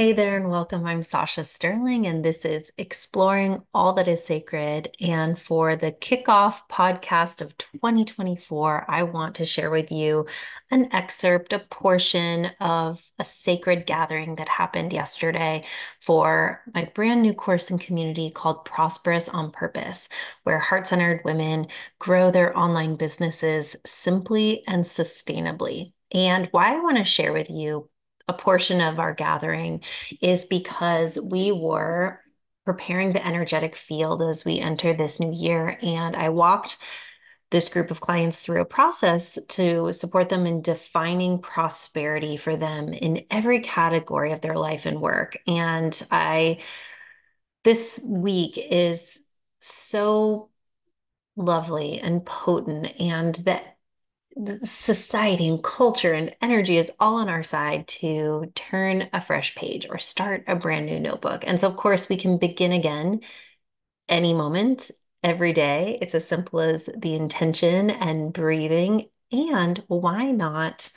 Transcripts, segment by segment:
Hey there and welcome. I'm Sacha Sterling, and this is Exploring All That Is Sacred. And for the kickoff podcast of 2024, I want to share with you an excerpt, a portion of a sacred gathering that happened yesterday for my brand new course and community called Prosperous on Purpose, where heart centered women grow their online businesses simply and sustainably. And why I want to share with you a portion of our gathering is because we were preparing the energetic field as we enter this new year. And I walked this group of clients through a process to support them in defining prosperity for them in every category of their life and work. And I, this week is so lovely and potent, and that society and culture and energy is all on our side to turn a fresh page or start a brand new notebook. And so, of course, we can begin again any moment, every day. It's as simple as the intention and breathing. And why not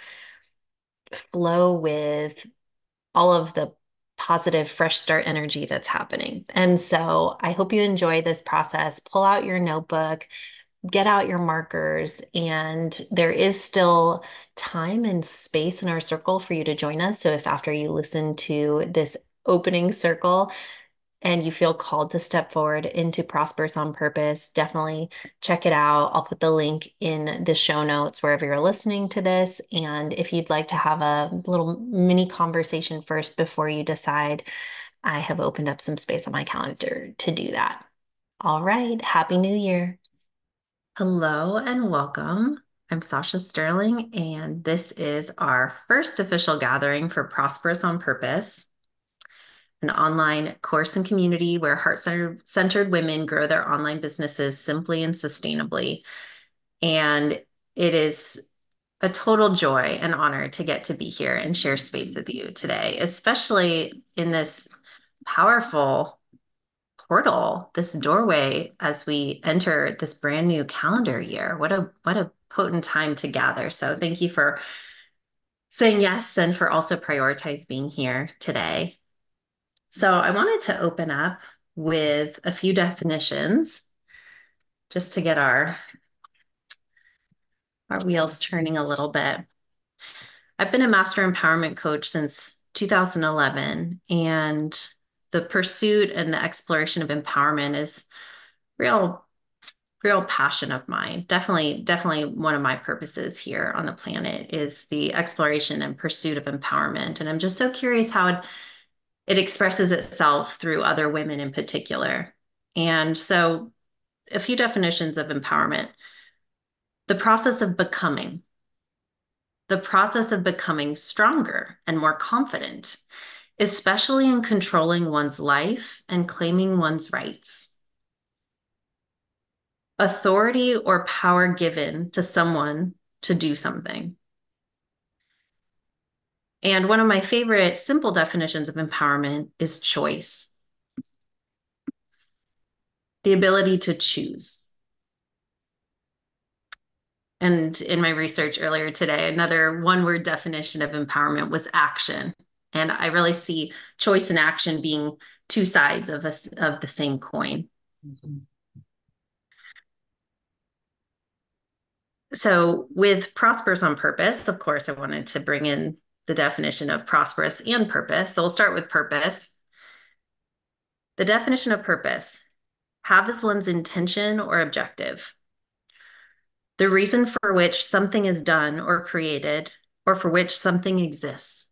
flow with all of the positive fresh start energy that's happening. And so I hope you enjoy this process. Pull out your notebook, get out your markers and there is still time and space in our circle for you to join us. So if after you listen to this opening circle and you feel called to step forward into Prosperous on Purpose, definitely check it out. I'll put the link in the show notes wherever you're listening to this. And if you'd like to have a little mini conversation first before you decide, I have opened up some space on my calendar to do that. All right. Happy New Year. Hello and welcome. I'm Sacha Sterling, and this is our first official gathering for Prosperous on Purpose, an online course and community where heart centered women grow their online businesses simply and sustainably. And it is a total joy and honor to get to be here and share space with you today, especially in this powerful portal, this doorway as we enter this brand new calendar year. What a what a potent time to gather. So thank you for saying yes and for also prioritize being here today. So I wanted to open up with a few definitions just to get our our wheels turning a little bit. I've been a master empowerment coach since 2011 and the pursuit and the exploration of empowerment is real real passion of mine. Definitely definitely one of my purposes here on the planet is the exploration and pursuit of empowerment. And i'm just so curious how it, it expresses itself through other women in particular. And so a few definitions of empowerment. The process of becoming. The process of becoming stronger and more confident especially in controlling one's life and claiming one's rights. Authority or power given to someone to do something. And one of my favorite simple definitions of empowerment is choice the ability to choose. And in my research earlier today, another one word definition of empowerment was action. And I really see choice and action being two sides of a, of the same coin. Mm-hmm. So with prosperous on purpose, of course, I wanted to bring in the definition of prosperous and purpose. So we'll start with purpose. The definition of purpose have as one's intention or objective. The reason for which something is done or created, or for which something exists.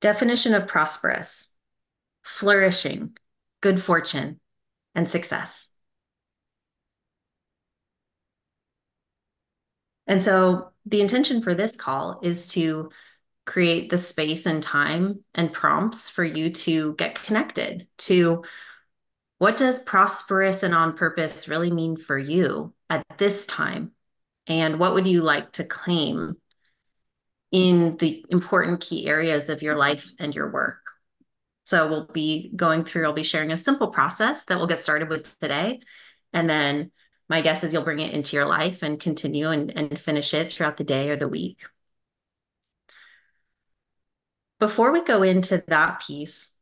Definition of prosperous flourishing, good fortune, and success. And so the intention for this call is to create the space and time and prompts for you to get connected to what does prosperous and on purpose really mean for you at this time? And what would you like to claim in the important key areas of your life and your work. So we'll be going through, I'll be sharing a simple process that we'll get started with today. And then my guess is you'll bring it into your life and continue and, and finish it throughout the day or the week. before we go into that piece,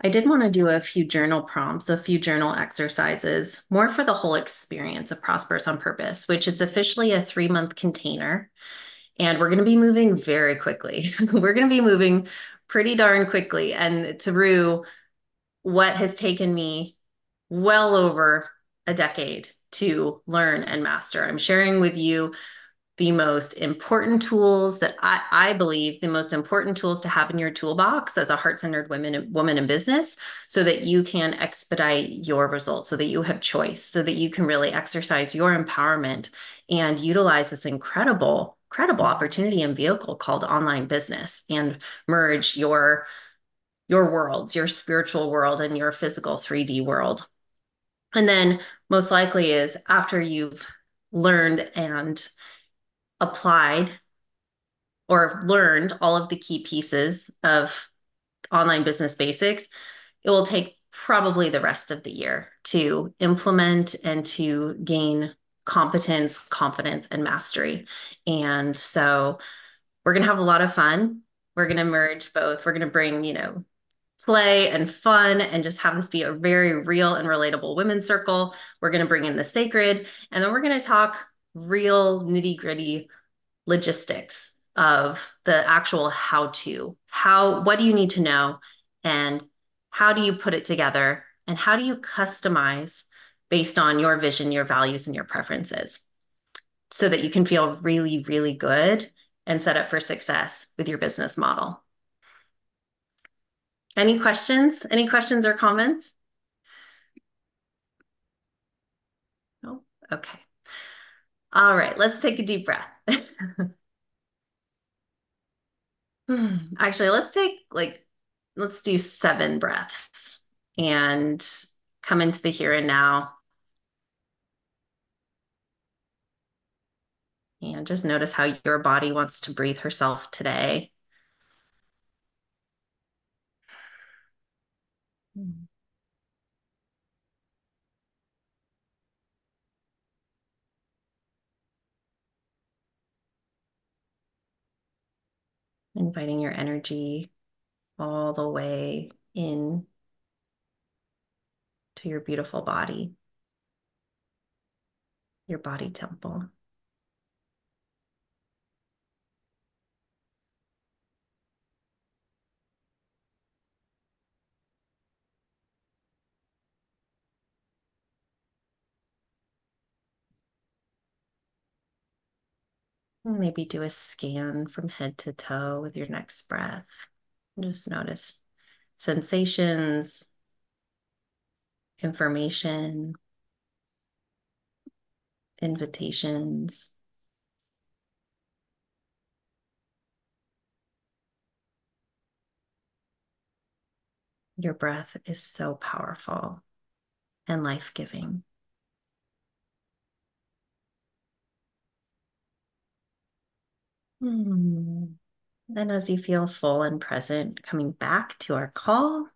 I did want to do a few journal prompts, a few journal exercises, more for the whole experience of Prosperous on Purpose, which it's officially a three month container. And we're going to be moving very quickly. we're going to be moving pretty darn quickly and through what has taken me well over a decade to learn and master. I'm sharing with you the most important tools that I, I believe the most important tools to have in your toolbox as a heart-centered woman woman in business so that you can expedite your results so that you have choice so that you can really exercise your empowerment and utilize this incredible incredible opportunity and vehicle called online business and merge your your worlds your spiritual world and your physical 3d world. And then most likely is after you've learned and applied or learned all of the key pieces of online business basics, it will take probably the rest of the year to implement and to gain competence, confidence, and mastery. And so we're going to have a lot of fun. We're going to merge both. We're going to bring, you know, play and fun and just have this be a very real and relatable women's circle. We're going to bring in the sacred and then we're going to talk real nitty gritty logistics of the actual how to how what do you need to know and how do you put it together and how do you customize based on your vision your values and your preferences so that you can feel really really good and set up for success with your business model. Any questions? Any questions or comments? No? Okay. All right, let's take a deep breath. Actually, let's take like, let's do seven breaths and come into the here and now. And just notice how your body wants to breathe herself today. Inviting your energy all the way in to your beautiful body, your body temple. Maybe do a scan from head to toe with your next breath. Just notice sensations, information, invitations. Your breath is so powerful and life giving. And as you feel full and present, coming back to our call.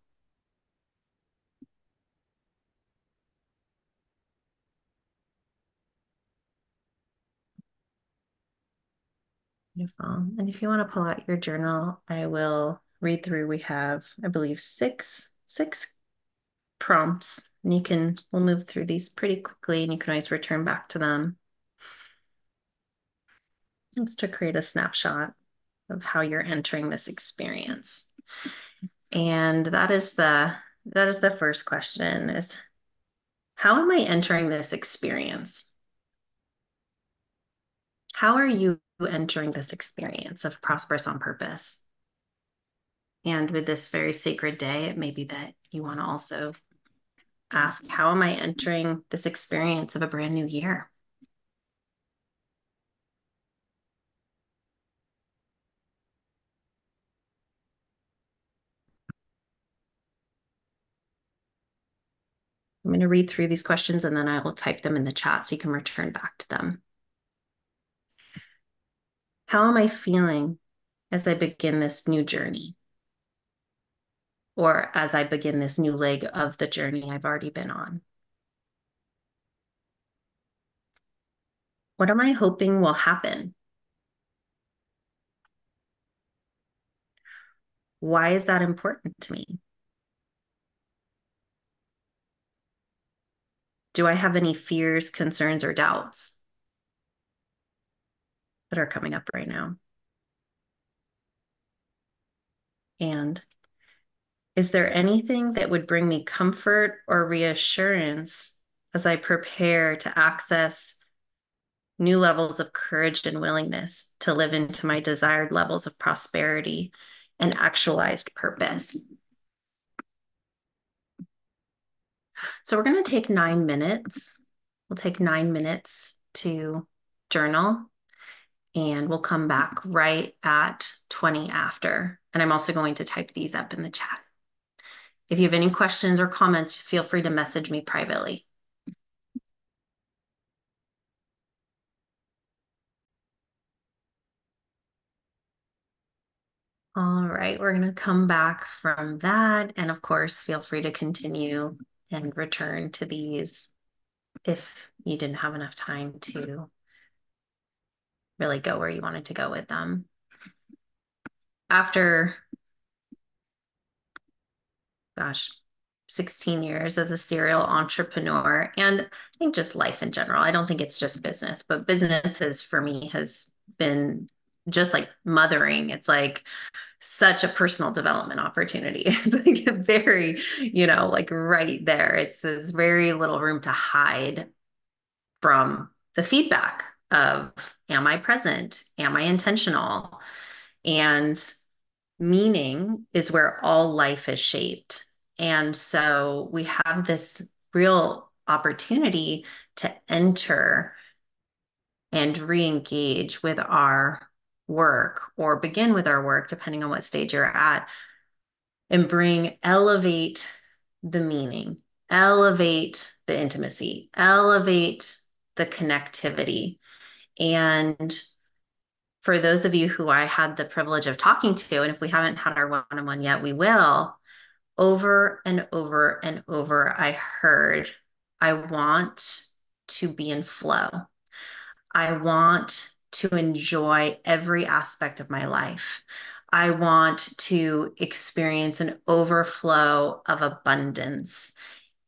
Beautiful. And if you want to pull out your journal, I will read through. We have, I believe, six six prompts. And you can, we'll move through these pretty quickly and you can always return back to them. It's to create a snapshot of how you're entering this experience. And that is the that is the first question is how am I entering this experience? How are you entering this experience of prosperous on purpose? And with this very sacred day, it may be that you want to also ask, how am I entering this experience of a brand new year? Going to read through these questions and then I will type them in the chat so you can return back to them. How am I feeling as I begin this new journey? Or as I begin this new leg of the journey I've already been on? What am I hoping will happen? Why is that important to me? Do I have any fears, concerns, or doubts that are coming up right now? And is there anything that would bring me comfort or reassurance as I prepare to access new levels of courage and willingness to live into my desired levels of prosperity and actualized purpose? So we're going to take nine minutes. We'll take nine minutes to journal and we'll come back right at 20 after. And I'm also going to type these up in the chat. If you have any questions or comments, feel free to message me privately. All right, we're going to come back from that. And of course, feel free to continue and return to these if you didn't have enough time to really go where you wanted to go with them. After, gosh, 16 years as a serial entrepreneur, and I think just life in general. I don't think it's just business, but businesses for me has been just like mothering. It's like such a personal development opportunity. It's like very, you know, like right there. It's there's very little room to hide from the feedback of am I present? Am I intentional? And meaning is where all life is shaped. And so we have this real opportunity to enter and re engage with our work or begin with our work, depending on what stage you're at, and bring, elevate the meaning, elevate the intimacy, elevate the connectivity. And for those of you who I had the privilege of talking to, and if we haven't had our one on one yet, we will. Over and over and over, I heard, I want to be in flow. I want to enjoy every aspect of my life. I want to experience an overflow of abundance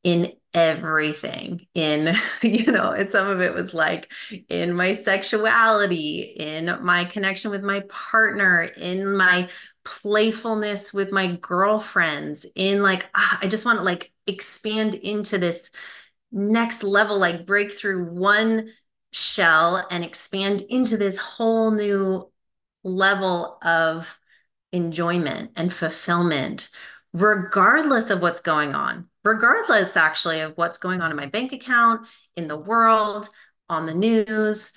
in everything in you know and some of it was like in my sexuality in my connection with my partner in my playfulness with my girlfriends in like ah, i just want to like expand into this next level like break through one shell and expand into this whole new level of enjoyment and fulfillment, regardless of what's going on, regardless actually of what's going on in my bank account, in the world, on the news.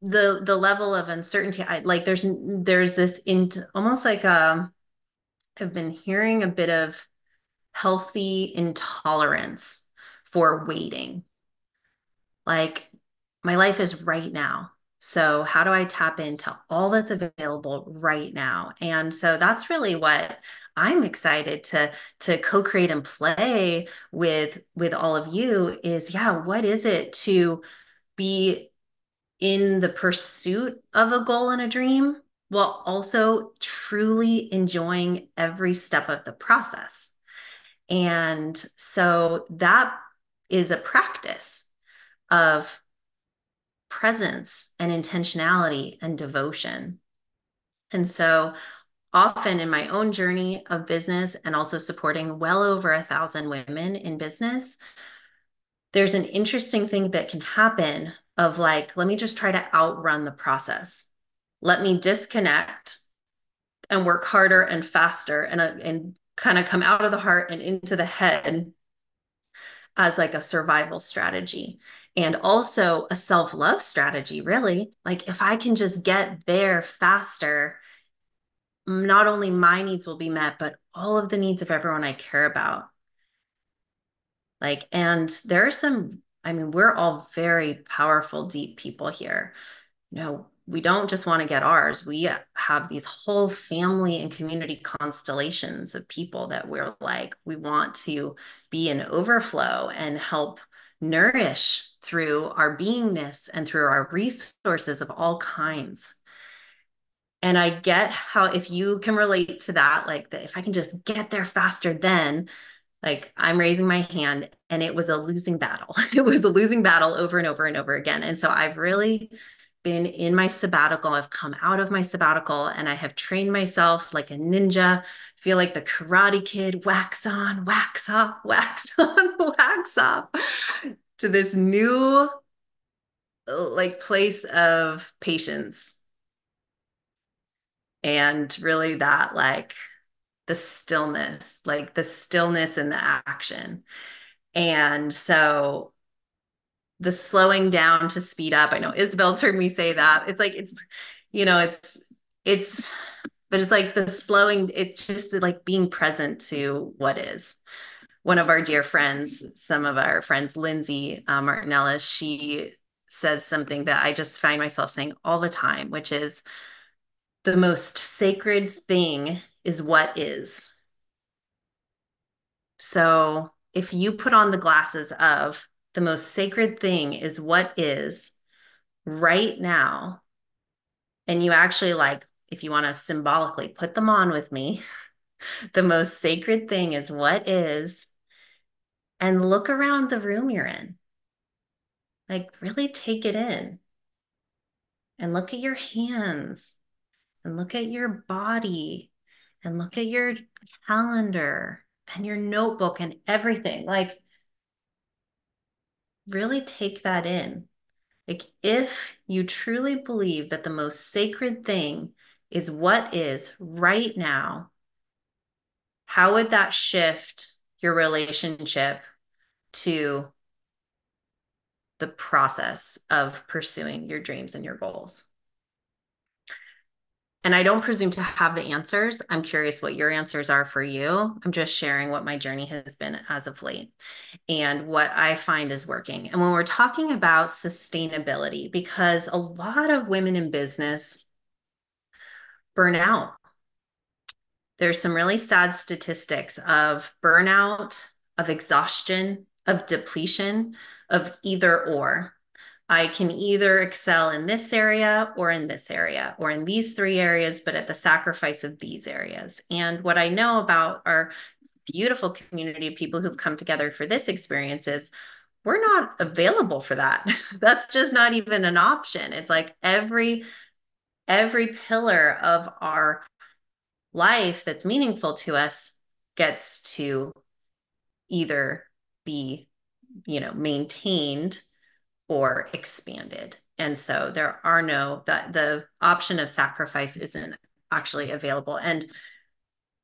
The the level of uncertainty, I like there's there's this in almost like a um, I've been hearing a bit of healthy intolerance for waiting. Like my life is right now. So, how do I tap into all that's available right now? And so that's really what I'm excited to to co-create and play with with all of you is yeah, what is it to be in the pursuit of a goal and a dream while also truly enjoying every step of the process. And so that is a practice of presence and intentionality and devotion. And so often in my own journey of business and also supporting well over a thousand women in business, there's an interesting thing that can happen of like, let me just try to outrun the process. Let me disconnect and work harder and faster and, uh, and kind of come out of the heart and into the head as like a survival strategy and also a self love strategy, really. Like, if I can just get there faster, not only my needs will be met, but all of the needs of everyone I care about. Like, and there are some, I mean, we're all very powerful, deep people here. You know, we don't just want to get ours. We have these whole family and community constellations of people that we're like, we want to be an overflow and help nourish through our beingness and through our resources of all kinds. And I get how, if you can relate to that, like that, if I can just get there faster, then like I'm raising my hand and it was a losing battle. it was a losing battle over and over and over again. And so I've really been in my sabbatical. I've come out of my sabbatical and I have trained myself like a ninja. Feel like the karate kid, wax on, wax off, wax on, wax off to this new like place of patience. And really that like the stillness, like the stillness and the action. And so the slowing down to speed up. I know Isabel's heard me say that. It's like it's, you know, it's it's but it's like the slowing, it's just like being present to what is. One of our dear friends, some of our friends, Lindsay uh, she says something that I just find myself saying all the time, which is the most sacred thing is what is. So if you put on the glasses of the most sacred thing is what is right now, and you actually like, if you want to symbolically put them on with me, the most sacred thing is what is, and look around the room you're in. Like, really take it in and look at your hands and look at your body and look at your calendar and your notebook and everything. Like, really take that in. Like, if you truly believe that the most sacred thing is what is right now, how would that shift your relationship to the process of pursuing your dreams and your goals? And I don't presume to have the answers. I'm curious what your answers are for you. I'm just sharing what my journey has been as of late and what I find is working. And when we're talking about sustainability, because a lot of women in business burn out. There's some really sad statistics of burnout, of exhaustion, of depletion, of either or. I can either excel in this area or in this area or in these three areas, but at the sacrifice of these areas. And what I know about our beautiful community of people who've come together for this experience is we're not available for that. That's just not even an option. It's like every every pillar of our life that's meaningful to us gets to either be you know maintained or expanded. And so there are no that the option of sacrifice isn't actually available. And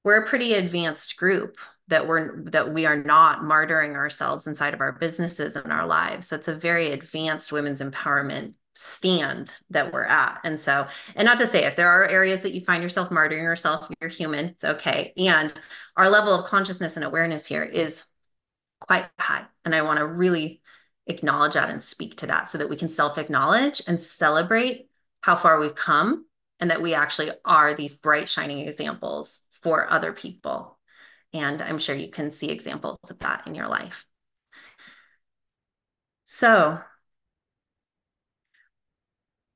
we're a pretty advanced group that we're that we are not martyring ourselves inside of our businesses and our lives. That's a very advanced women's empowerment stand that we're at. And so, and not to say if there are areas that you find yourself martyring yourself, you're human, it's okay. And our level of consciousness and awareness here is quite high. And I want to really acknowledge that and speak to that so that we can self acknowledge and celebrate how far we've come and that we actually are these bright, shining examples for other people. And I'm sure you can see examples of that in your life. So,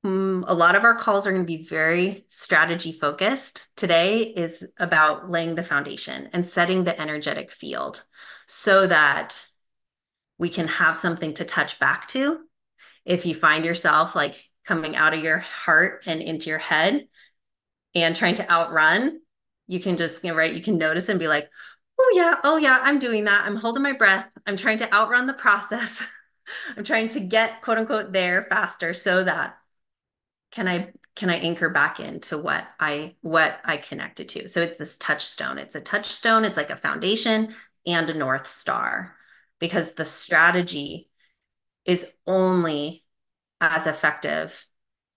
um, a lot of our calls are going to be very strategy focused. Today is about laying the foundation and setting the energetic field so that we can have something to touch back to. If you find yourself like coming out of your heart and into your head and trying to outrun, you can just, you know, right, you can notice and be like, oh, yeah, oh, yeah, I'm doing that. I'm holding my breath. I'm trying to outrun the process. I'm trying to get quote unquote there faster so that can I can I anchor back into what I what I connected to. So it's this touchstone. It's a touchstone, it's like a foundation and a north star because the strategy is only as effective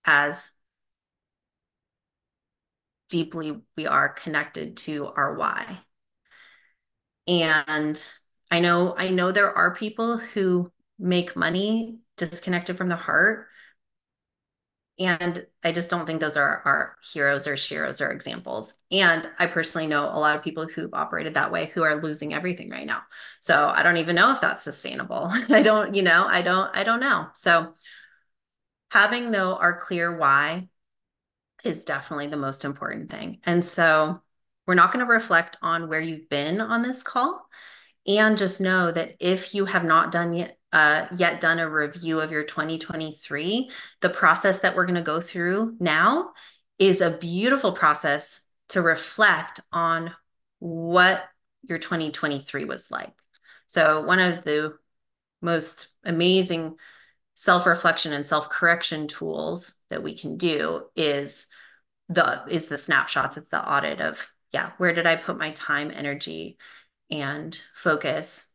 as deeply we are connected to our why. And I know I know there are people who make money disconnected from the heart and I just don't think those are our heroes or sheroes or examples. And I personally know a lot of people who've operated that way who are losing everything right now. So I don't even know if that's sustainable. I don't, you know, I don't, I don't know. So having though our clear why is definitely the most important thing. And so we're not going to reflect on where you've been on this call. And just know that if you have not done yet, uh, yet done a review of your 2023, the process that we're going to go through now is a beautiful process to reflect on what your 2023 was like. So, one of the most amazing self reflection and self correction tools that we can do is the is the snapshots it's the audit of yeah where did i put my time energy and focus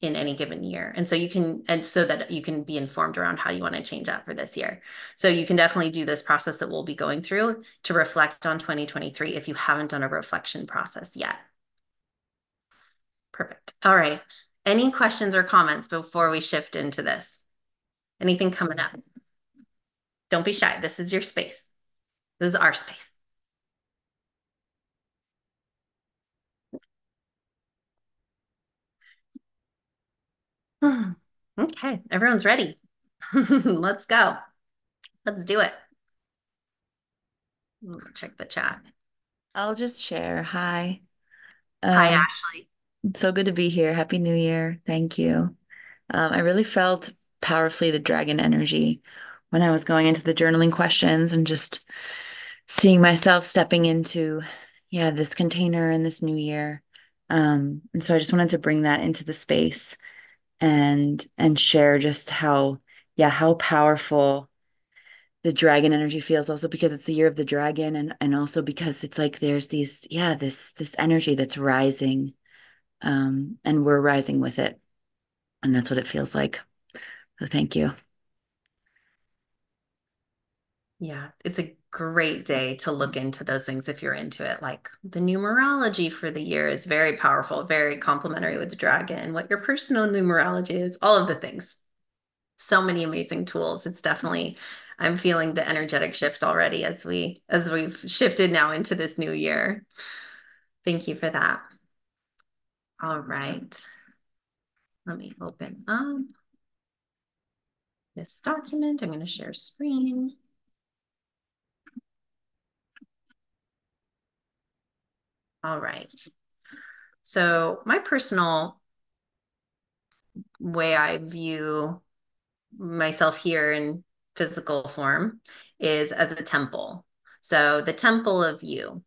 in any given year. And so you can and so that you can be informed around how you want to change up for this year. So you can definitely do this process that we'll be going through to reflect on 2023 if you haven't done a reflection process yet. Perfect. All right. Any questions or comments before we shift into this? Anything coming up? Don't be shy. This is your space. This is our space. Okay, everyone's ready. Let's go. Let's do it. Check the chat. I'll just share. Hi. Hi, um, Ashley. so good to be here. Happy New Year. Thank you. Um, I really felt powerfully the dragon energy when I was going into the journaling questions and just seeing myself stepping into yeah this container in this new year um and so i just wanted to bring that into the space and and share just how yeah how powerful the dragon energy feels also because it's the year of the dragon and and also because it's like there's these yeah this this energy that's rising um and we're rising with it. And that's what it feels like. So thank you. Yeah it's a great day to look into those things if you're into it. Like the numerology for the year is very powerful, very complementary with the dragon, what your personal numerology is, all of the things. So many amazing tools. It's definitely I'm feeling the energetic shift already as we as we've shifted now into this new year. Thank you for that. All right. Let me open up this document. I'm going to share screen. All right. So my personal way I view myself here in physical form is as a temple. So the temple of you.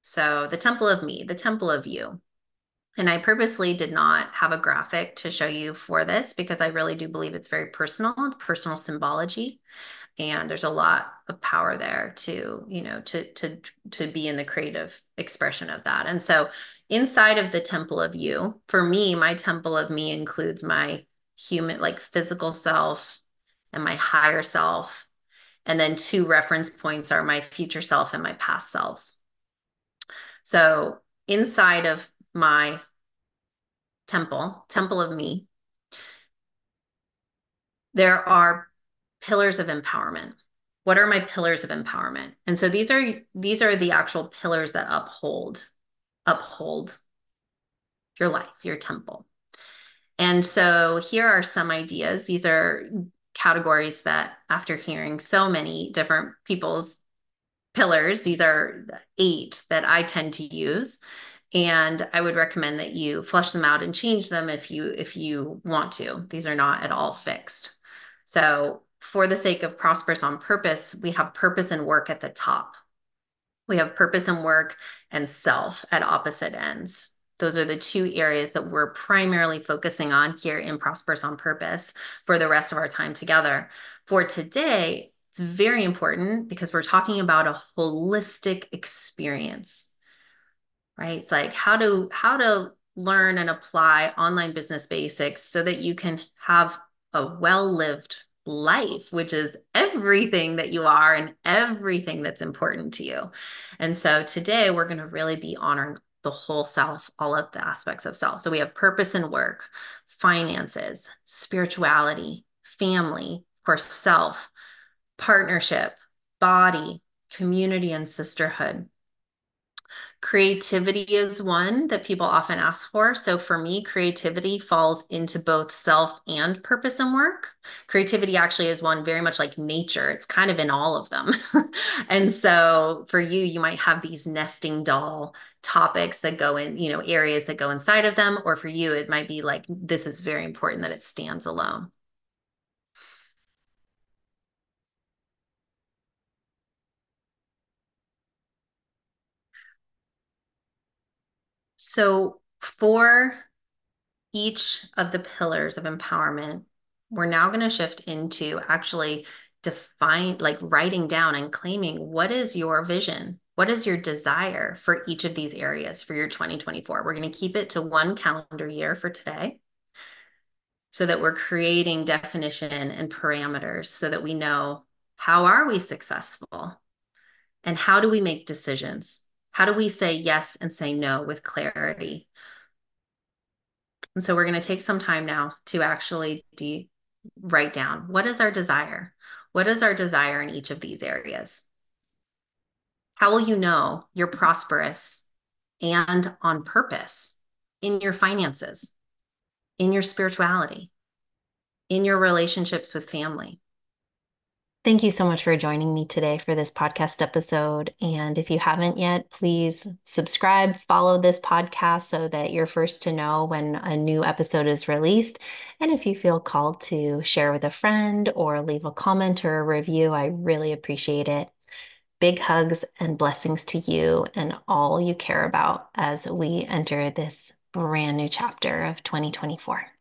So the temple of me, the temple of you. And I purposely did not have a graphic to show you for this because I really do believe it's very personal, personal symbology and there's a lot of power there to you know to to to be in the creative expression of that. And so inside of the temple of you for me my temple of me includes my human like physical self and my higher self. And then two reference points are my future self and my past selves. So inside of my temple temple of me there are pillars of empowerment what are my pillars of empowerment? And so these are these are the actual pillars that uphold uphold your life your temple. And so here are some ideas. These are categories that after hearing so many different people's pillars these are eight that i tend to use. And i would recommend that you flush them out and change them if you if you want to. These are not at all fixed. So for the sake of prosperous on purpose, we have purpose and work at the top. We have purpose and work and self at opposite ends. Those are the two areas that we're primarily focusing on here in Prosperous on Purpose for the rest of our time together. For today, it's very important because we're talking about a holistic experience, right? It's like how to how to learn and apply online business basics so that you can have a well-lived life, which is everything that you are and everything that's important to you. And so today we're going to really be honoring the whole self, all of the aspects of self. So we have purpose and work, finances, spirituality, family, of course, self, partnership, body, community, and sisterhood. Creativity is one that people often ask for. So for me, creativity falls into both self and purpose and work. Creativity actually is one very much like nature, it's kind of in all of them. and so for you, you might have these nesting doll topics that go in, you know, areas that go inside of them. Or for you, it might be like, this is very important that it stands alone. So for each of the pillars of empowerment, we're now going to shift into actually define, like writing down and claiming what is your vision? What is your desire for each of these areas for your 2024? We're going to keep it to one calendar year for today so that we're creating definition and parameters so that we know how are we successful and how do we make decisions how do we say yes and say no with clarity? And so we're going to take some time now to actually de- write down what is our desire? What is our desire in each of these areas? How will you know you're prosperous and on purpose in your finances, in your spirituality, in your relationships with family? Thank you so much for joining me today for this podcast episode. And if you haven't yet, please subscribe, follow this podcast so that you're first to know when a new episode is released. And if you feel called to share with a friend or leave a comment or a review, I really appreciate it. Big hugs and blessings to you and all you care about as we enter this brand new chapter of 2024.